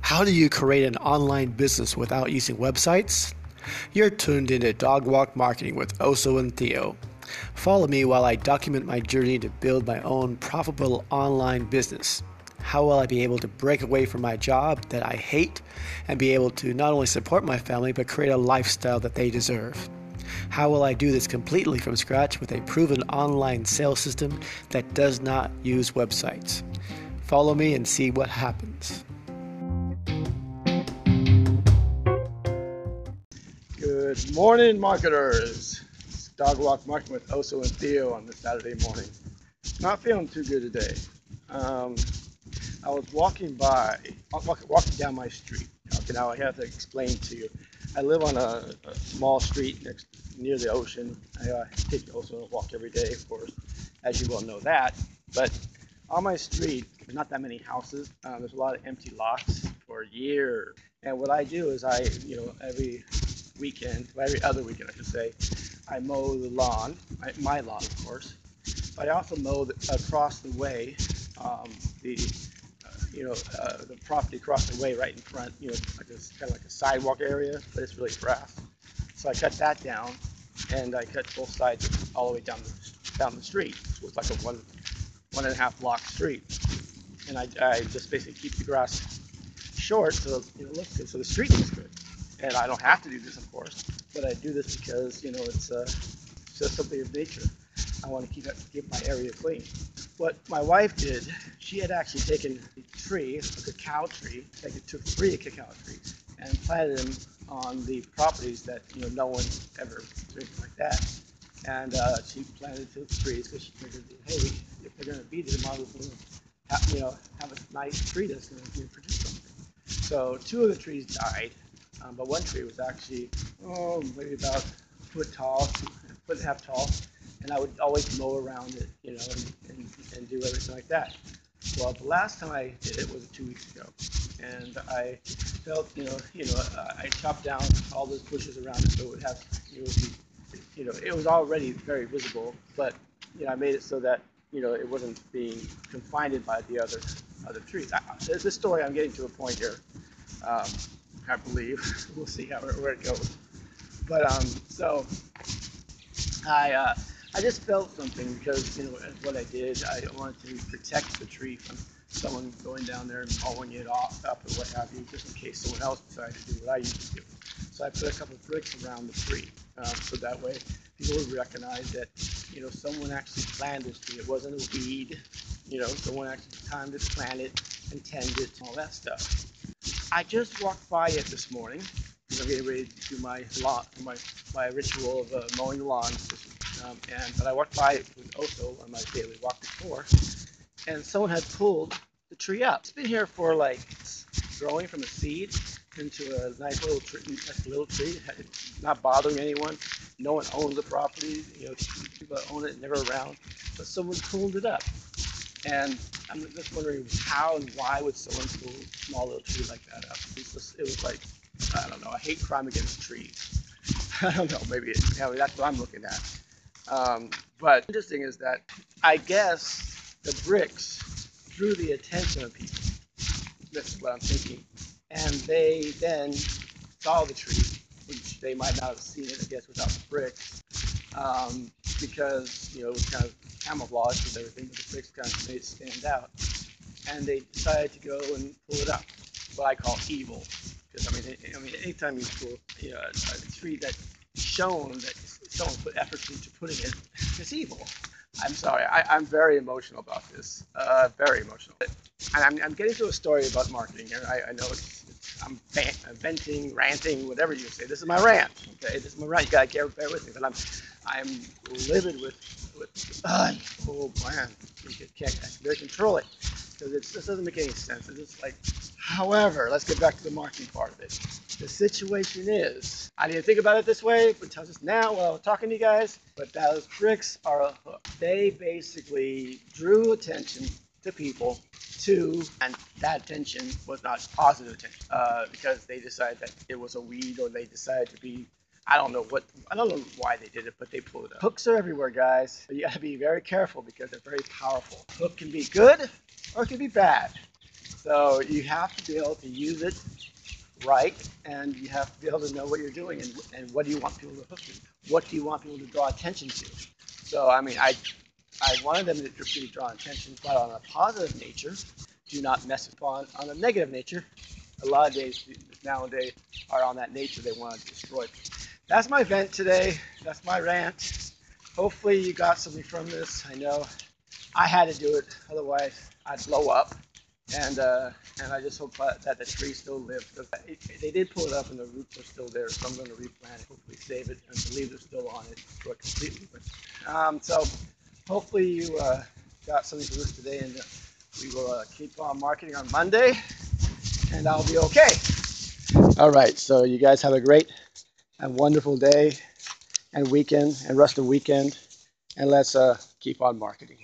How do you create an online business without using websites? You're tuned into Dog Walk Marketing with Oso and Theo. Follow me while I document my journey to build my own profitable online business. How will I be able to break away from my job that I hate and be able to not only support my family but create a lifestyle that they deserve? How will I do this completely from scratch with a proven online sales system that does not use websites? Follow me and see what happens. Good morning, marketers. Dog Walk Marketing with Oso and Theo on this Saturday morning. Not feeling too good today. Um, I was walking by, walking down my street. Okay, now I have to explain to you. I live on a, a small street next near the ocean. I uh, take the ocean walk every day, of course, as you well know that. But on my street, there's not that many houses. Uh, there's a lot of empty lots for years. And what I do is I, you know, every weekend, every other weekend, I should say, I mow the lawn, my lawn, of course. But I also mow the, across the way, um, the you know, uh, the property across the way right in front, you know, like this kind of like a sidewalk area, but it's really grass. So I cut that down, and I cut both sides all the way down the down the street. So it's like a one one and a half block street, and I, I just basically keep the grass short so you know looks good, so the street looks good. And I don't have to do this, of course, but I do this because you know it's uh, just something of nature. I want to keep keep my area clean what my wife did, she had actually taken a tree, a cacao tree, like it took three cacao trees, and planted them on the properties that you know no one ever anything like that. And uh, she planted two trees because she figured, hey, if they're going to be there, might as have, you know have a nice tree that's going to produce something. So two of the trees died, um, but one tree was actually oh maybe about a foot tall, foot and a half tall, and I would always mow around it, you know, and, and, and do everything like that. Well, the last time I did it was two weeks ago, and I felt, you know, you know, uh, I chopped down all those bushes around it so it would have, it would be, you know, it was already very visible, but you know, I made it so that you know it wasn't being confined by the other other trees. I, this story, I'm getting to a point here. Um, I believe we'll see how where it goes. But um, so I. Uh, I just felt something because you know what I did. I wanted to protect the tree from someone going down there and hauling it off up or what have you, just in case someone else decided to do what I used to do. So I put a couple of bricks around the tree, um, so that way people would recognize that you know someone actually planted this tree. It wasn't a weed. You know, someone actually timed it, planted it, and tended it, all that stuff. I just walked by it this morning. I'm getting ready to do my lawn, my my ritual of uh, mowing the lawn um, and but I walked by it with Oso on my daily walk before, and someone had pulled the tree up. It's been here for like growing from a seed into a nice little tree, nice little tree, not bothering anyone. No one owns the property. You know, people own it, never around, but someone pulled it up. And I'm just wondering how and why would someone pull a small little tree like that up? It was, just, it was like, I don't know, a hate crime against trees. I don't know, maybe it, yeah, that's what I'm looking at. Um, but interesting is that I guess the bricks drew the attention of people. That's what I'm thinking. And they then saw the tree, which they might not have seen it, I guess, without the bricks, um, because you know it was kind of camouflaged with everything, but the kind of made it stand out. And they decided to go and pull it up. What I call evil, because I mean, I mean, anytime you pull you know, a, tree that shown that someone put effort into putting it is evil. I'm sorry, I, am very emotional about this. Uh, very emotional. And I'm, I'm, getting to a story about marketing here. I, I know it's, it's I'm, venting, ranting, whatever you say. This is my rant. Okay, this is my rant. You gotta bear, bear with me, but I'm I'm livid with with. Uh, oh man, you can't really control it because it just doesn't make any sense. It's just like, however, let's get back to the marketing part of it. The situation is, I didn't think about it this way, but tells us now while I'm talking to you guys, but those bricks are a hook. They basically drew attention to people to, and that attention was not positive attention uh, because they decided that it was a weed or they decided to be I don't know what I don't know why they did it, but they pulled it up. Hooks are everywhere, guys. you gotta be very careful because they're very powerful. Hook can be good or it can be bad. So you have to be able to use it right, and you have to be able to know what you're doing and, and what do you want people to hook to. What do you want people to draw attention to? So I mean, I I wanted them to, to draw attention, but on a positive nature, do not mess upon on a negative nature. A lot of days nowadays are on that nature they want to destroy. That's my vent today. That's my rant. Hopefully you got something from this. I know I had to do it, otherwise I'd blow up. And uh, and I just hope that, the tree still lives. Because they did pull it up and the roots are still there, so I'm going to replant it, hopefully save it, and the leaves are still on it, destroy it completely. Um, so hopefully you uh, got something for this today, and we will uh, keep on marketing on Monday, and I'll be okay. All right, so you guys have a great and wonderful day and weekend and rest of weekend, and let's uh, keep on marketing.